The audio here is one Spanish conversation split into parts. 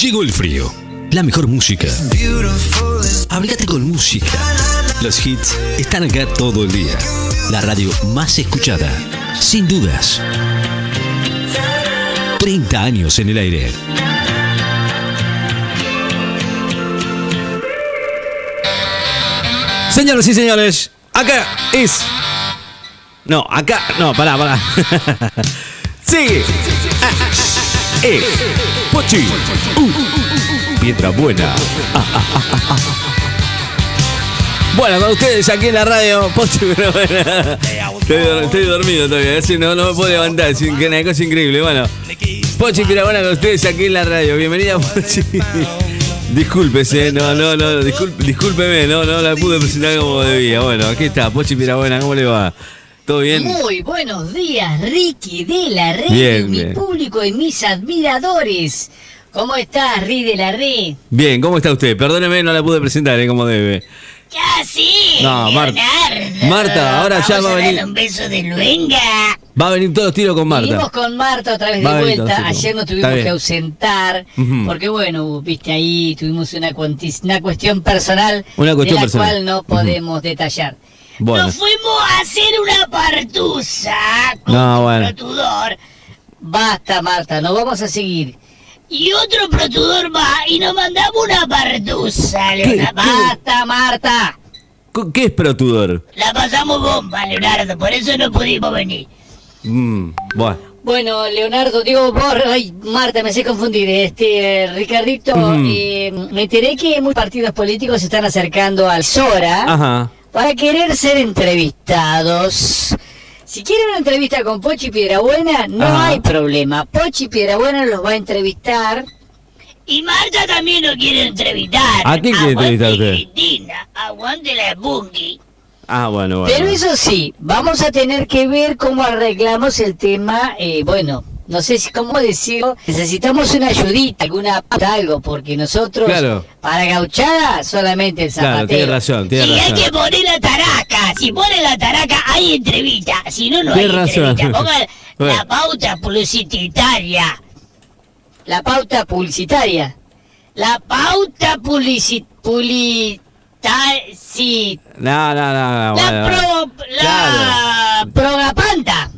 Llegó el frío. La mejor música. Háblate con música. Los hits están acá todo el día. La radio más escuchada. Sin dudas. 30 años en el aire. Señoras y señores, acá es. No, acá. No, pará, pará. Sigue. Ah, Es. Pochi. Uh, Piedra buena. Ah, ah, ah. Bueno, con ustedes aquí en la radio, Pochi, pero. Estoy, dor- estoy dormido todavía, así no, no me puedo levantar, es in- una cosa increíble. Bueno, Pochi Piragüena con ustedes aquí en la radio. Bienvenida, Pochi. Discúlpese, no, no, no, discul- discúlpeme, no, no la pude presentar como debía. Bueno, aquí está, Pochi Piragüena, ¿cómo le va? ¿Todo bien? Muy buenos días, Ricky de la Red, Bien, mi bien. público y mis admiradores. ¿Cómo estás, Ri de la Red? Bien, ¿cómo está usted? Perdóneme, no la pude presentar ¿eh? como debe. Ya sí, No, Marta. Marta, ahora ya Vamos va a venir- un beso de luenga. Va a venir todos los tiros con Vinimos Marta. con Marta otra vez Va de vuelta. Ayer nos tuvimos que ausentar. Porque bueno, viste ahí, tuvimos una, una cuestión personal. Una cuestión de la personal. cual no podemos detallar. Bueno. Nos fuimos a hacer una partusa con No, bueno. protudor. Basta, Marta, no vamos a seguir. Y otro protudor va y nos mandamos una partusa, Leonardo. qué? Basta, Marta. ¿Qué es protudor? La pasamos bomba, Leonardo, por eso no pudimos venir. Mm, bueno. Bueno, Leonardo, digo, vos, ay, Marta, me sé confundir. Este, eh, Ricardito, eh, me enteré que muchos partidos políticos se están acercando al SORA Ajá. Para querer ser entrevistados. Si quieren una entrevista con Pochi Piedrabuena, no Ajá. hay problema. Pochi Piedrabuena los va a entrevistar. Y Marta también lo quiere entrevistar. ¿A quién quiere entrevistar usted? Cristina, aguante la Bungie. Ah, bueno, bueno. Pero eso sí, vamos a tener que ver cómo arreglamos el tema, eh, bueno, no sé si cómo decirlo, necesitamos una ayudita, alguna pauta, algo, porque nosotros, Claro. para gauchada, solamente el zapateo. Claro, tiene razón, tiene si razón. hay que poner la taraca, si pone la taraca, hay entrevista, si no, no hay razón. entrevista. Pongan Bueno. la pauta publicitaria. La pauta publicitaria. La pauta publici- publicitaria. sí, No, no, no, no. la bueno. pro, la propaganda.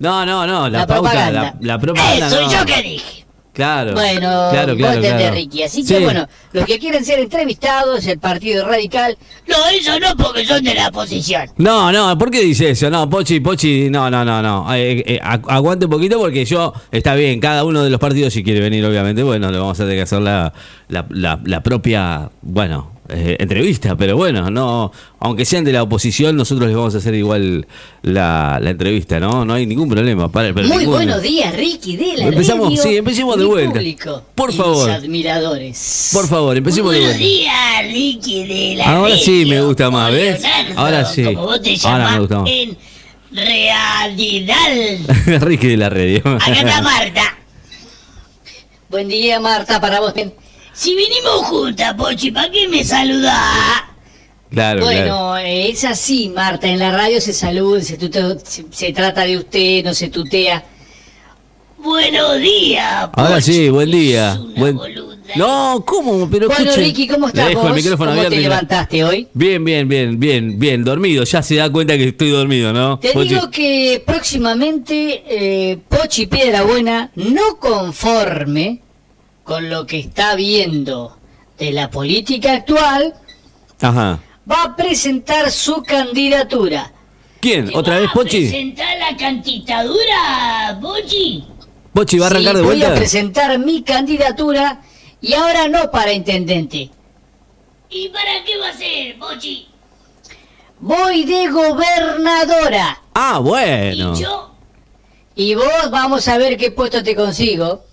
No, no, no, la, La pauta, propaganda. la, la propaganda. Eso no. yo que dije. Claro. Bueno, claro, claro, claro. Ricky. Así Sí. que bueno, los que quieren ser entrevistados, el Partido Radical. No, eso no porque son de la oposición. No, no, ¿por qué dice eso? No, Pochi, Pochi, no, no, no, no. Eh, eh, agu- aguante un poquito porque yo, está bien, cada uno de los partidos si quiere venir, obviamente, bueno, le vamos a tener que hacer la, la, la- la propia, bueno, eh, entrevista, pero bueno, no, aunque sean de la oposición, nosotros les vamos a hacer igual la, la entrevista, ¿no? No hay ningún problema. Para, pero Muy buenos días, Ricky, de la Empezamos, radio, sí, empecemos de vuelta. público Por y favor. mis admiradores. Por favor, empecemos de Buenos vuelta. días, Ricky de la Ahora sí me gusta más, ¿ves? Leonardo, Ahora sí. Como vos te Ahora me llamás gusta más. en realidad. Ricky de la radio. Acá está Marta. Buen día, Marta, para vos. Si vinimos juntas, Pochi, ¿para qué me saludás? Claro, claro. Bueno, eh, es así, Marta. En la radio se saluda, se, tutea- se, se trata de usted, no se tutea. Buenos días, Ahora Pochi. sí, buen día. Es una Buen- boluda. No, ¿cómo? Pero Bueno, escuche, Ricky, ¿cómo le estás dejo vos? el micrófono ¿Cómo abierto te la- levantaste hoy? Bien, bien, bien, bien, bien, dormido. Ya se da cuenta que estoy dormido, ¿no? Te Pochi? digo que próximamente eh, Pochi Piedrabuena, no conforme con lo que está viendo de la política actual, Ajá. va a presentar su candidatura. ¿Quién? ¿Otra vez Pochi? presentar la candidatura, Pochi? ¿Pochi va a arrancar Sí, de voy vuelta? a presentar mi candidatura y ahora no para intendente. ¿Y para qué va a ser, Pochi? Voy de gobernadora. Ah, bueno. Y vos vamos a ver qué puesto te consigo.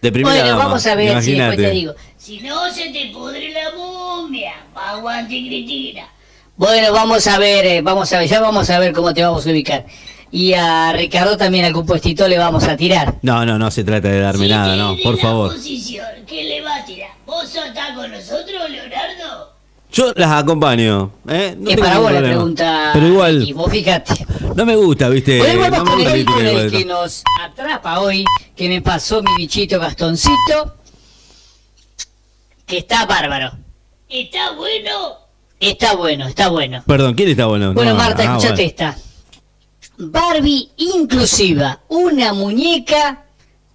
De primera bueno, dama, vamos a ver si después te digo. Si no se te pudre la momia, aguante Cristina. Bueno, vamos a ver, eh, vamos a ver, ya vamos a ver cómo te vamos a ubicar. Y a Ricardo también algún puestito le vamos a tirar. No, no, no se trata de darme nada, no, por favor. posición que le va a tirar? ¿Vos estás con nosotros, Leonardo? Yo las acompaño, ¿eh? No es para vos la pregunta. Pero igual, Y vos fíjate. no me gusta, ¿viste? Vamos no con el, que con el que nos atrapa hoy, que me pasó mi bichito Gastoncito, que está bárbaro. ¿Está bueno? Está bueno, está bueno. Perdón, ¿quién está bueno? Bueno, No, Marta, ah, escuchate bueno. esta. Barbie inclusiva, una muñeca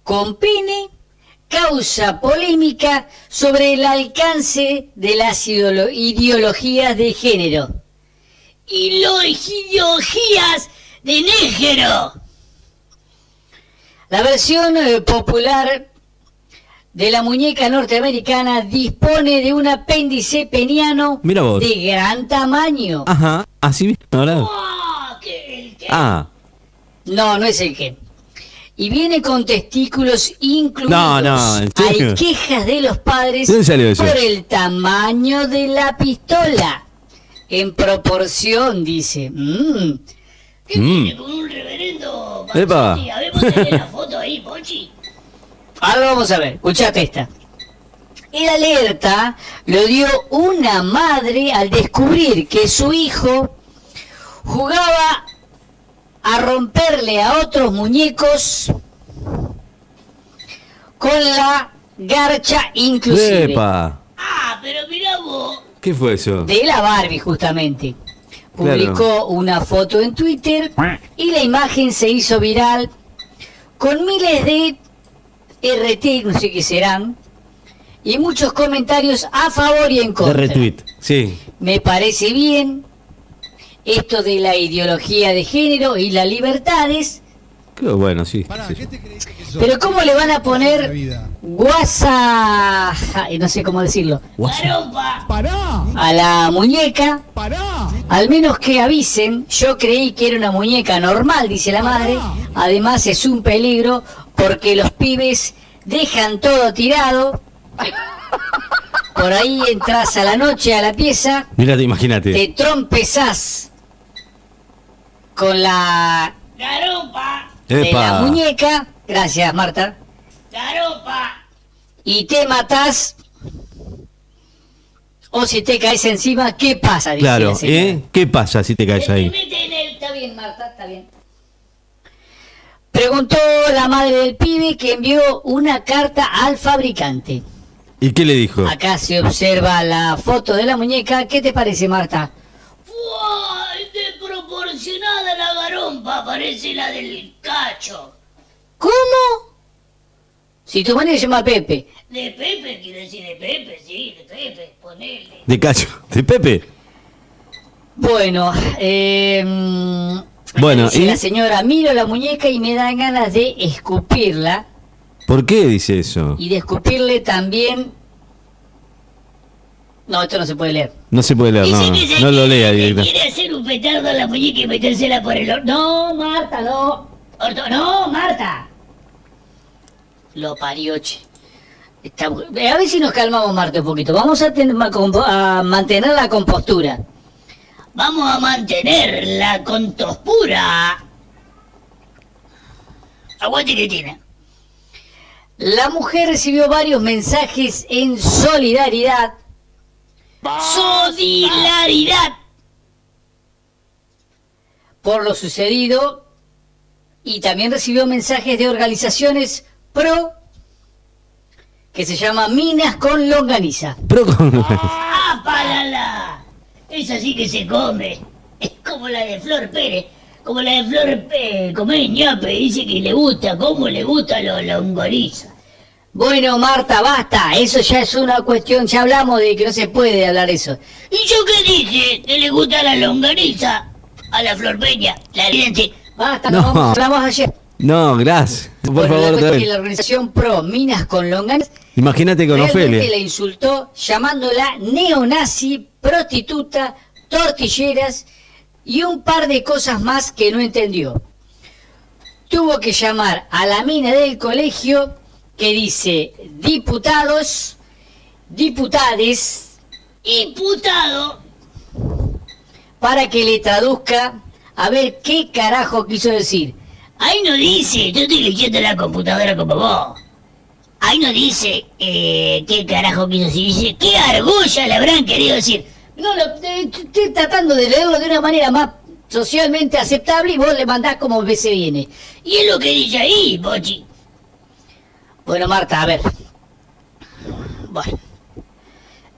con pene, causa polémica sobre el alcance de las ideolo- ideologías de género. Y los ideologías de negro. La versión eh, popular de la muñeca norteamericana dispone de un apéndice peniano de gran tamaño. Ajá, así mismo, ¿verdad? Ah, que el que- Ah, No, no es el que. Y viene con testículos incluidos. No, no, ¿en serio? Hay quejas de los padres por el tamaño de la pistola. En proporción, dice. Mm. ¿Qué Mm. viene con un reverendo Epa. A ver, la foto ahí, Pochi. Ahora vamos a ver, escuchate esta. El alerta lo dio una madre al descubrir que su hijo jugaba a romperle a otros muñecos con la garcha inclusive. ¡Epa! Ah, pero mirá vos. ¿Qué fue eso? De la Barbie justamente. Publicó una foto en Twitter y la imagen se hizo viral con miles de RT, no sé qué serán, y muchos comentarios a favor y en De contra. retweet, sí. Me parece bien esto de la ideología de género y las libertades, Qué bueno, sí. Pará, sí. ¿qué te creíste que sos? pero ¿cómo le van a poner guasa, no sé cómo decirlo. ¡Pará! a la muñeca? ¡Pará! Al menos que avisen, yo creí que era una muñeca normal, dice la madre. Además es un peligro porque los pibes dejan todo tirado. Por ahí entras a la noche a la pieza, Mírate, imagínate. te trompezás con la Garopa. de la muñeca, gracias Marta, Garopa. y te matás. O si te caes encima, ¿qué pasa? Dice Claro. ¿eh? ¿Qué pasa si te caes ahí? Está bien, Marta, está bien. Preguntó la madre del pibe que envió una carta al fabricante. ¿Y qué le dijo? Acá se observa la foto de la muñeca. ¿Qué te parece, Marta? Desproporcionada la garompa, parece la del cacho. ¿Cómo? Si tu madre se llama Pepe. De Pepe, quiero decir, de Pepe, sí, de Pepe, ponele. ¿De Cacho? ¿De Pepe? Bueno, eh, Bueno, dice ¿y? la señora, miro la muñeca y me dan ganas de escupirla ¿Por qué dice eso? y de escupirle también... No, esto no se puede leer. No se puede leer, no, no, lo lea directamente. quiere hacer un petardo a la muñeca y metérsela por el. No, Marta, no. Orto- no, Marta. Lo parió, che. Está- eh, a ver si nos calmamos, Marta, un poquito. Vamos a, ten- mantener la compostura. Vamos a mantener la contospura. Aguante que tiene. La mujer recibió varios mensajes en solidaridad Solidaridad. por lo sucedido y también recibió mensajes de organizaciones pro que se llama Minas con Longaniza. Pero con- ¡Ah, palala! Esa sí que se come. Es como la de Flor Pérez. Como la de Flor Pérez. Come ñape. Dice que le gusta. ¿Cómo le gusta lo longoriza? Bueno, Marta, basta. Eso ya es una cuestión. Ya hablamos de que no se puede hablar eso. ¿Y yo qué dije? ¿Que le gusta la longoriza? A la Flor Peña. La diente. Basta, No. no. vamos, hablamos ayer. No, gracias. Por Bueno, la favor, es que la organización pro Minas con Longaniza Imagínate con realmente Ofelia. la insultó llamándola neonazi, prostituta, tortilleras y un par de cosas más que no entendió. Tuvo que llamar a la mina del colegio que dice diputados, diputades, Imputado. para que le traduzca a ver qué carajo quiso decir. Ahí no dice. Yo estoy leyendo la computadora como vos. Ahí no dice eh, qué carajo quiso decir. Dice qué argolla le habrán querido decir. No, lo, eh, estoy tratando de leerlo de una manera más socialmente aceptable y vos le mandás como se viene. Y es lo que dice ahí, Pochi. Bueno, Marta, a ver. Bueno.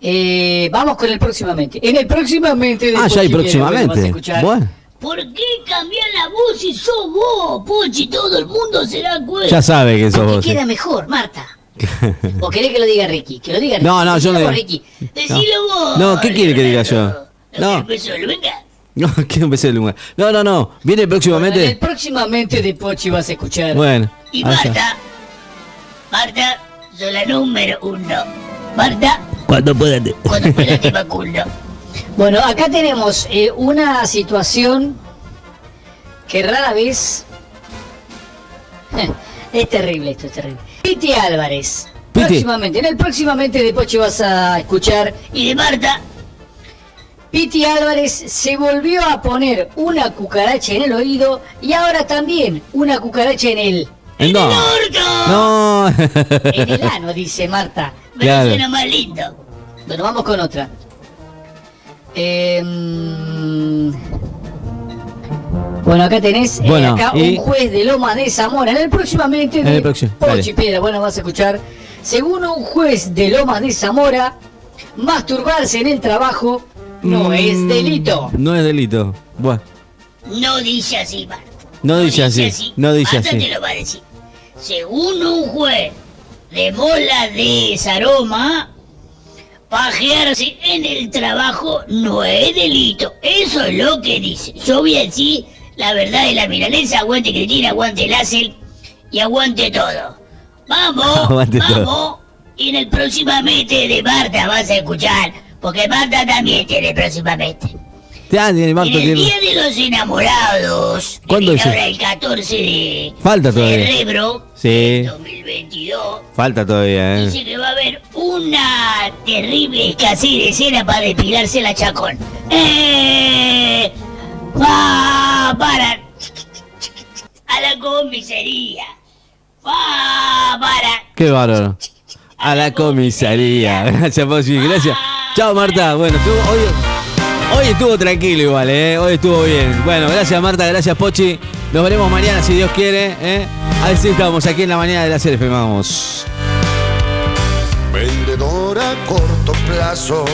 Eh, vamos con el próximamente. En el próximamente de Ah, ya hay próximamente. Bueno, ¿Por qué cambiar la voz si sos vos, Pochi? Todo el mundo se da cuenta. ya sabe que sos Porque vos. sí. queda mejor, Marta. ¿O querés que lo diga Ricky? Que lo diga Ricky. No, no, yo no digo. Ricky. Decilo vos. No, ¿qué quiere que diga yo? No. ¿El beso de? No. No, no, no. Viene Bueno, en el próximamente. próximamente de Pochi vas a escuchar. Bueno. Y. Marta, Marta, sos la número uno. Marta, Cuando puedan. cuando pueda te vacuno. Bueno, acá tenemos eh, una situación que rara vez... es terrible esto, es terrible. Piti Álvarez. Piti. Próximamente, en el próximamente de Pochi vas a escuchar Y de Marta, Piti Álvarez se volvió a poner una cucaracha en el oído y ahora también una cucaracha en el, Eh, No. ¡Gordo! No. en el ano, dice Marta. Me Claro. suena más lindo. Bueno, vamos con otra. Em, bueno, acá tenés eh, Bueno, acá y- un juez de Loma de Zamora. En el próximamente En el próximo, Pochi. Piedra. Bueno, vas a escuchar. Según un juez de Lomas de Zamora, masturbarse en el trabajo no Mm, es delito. No es delito. Bueno. No dice así, Marta. No dice así, no dice Marta así. te lo va a decir. Según un juez de bola de Saroma, pajearse en el trabajo no es delito. Eso es lo que dice. Yo voy a decir la verdad de la milanesa. Aguante Cristina, aguante Láser y aguante todo. Vamos, Aguante vamos. todo. Y en el próximamente de Marta vas a escuchar. Porque Marta también tiene próximamente. Marta, En el tiene- Día de los Enamorados, ¿Cuándo es? ahora el 14 de Falta todavía. febrero Sí. del 2022, Falta todavía, ¿eh? dice que va a haber una terrible escasez de cera para depilarse la chacón. ¡Eh! ¡Va! ¡Para! A la comisaría. ¡Va! ¡Para! Qué bárbaro. A la comisaría. Gracias, Pochi. Gracias. Chao, Marta. Bueno, estuvo, hoy, hoy estuvo tranquilo igual, ¿eh? Hoy estuvo bien. Bueno, gracias, Marta. Gracias, Pochi. Nos veremos mañana, si Dios quiere, ¿eh? Así estamos aquí en la mañana de la CLF. Vamos. Vendedor corto plazo.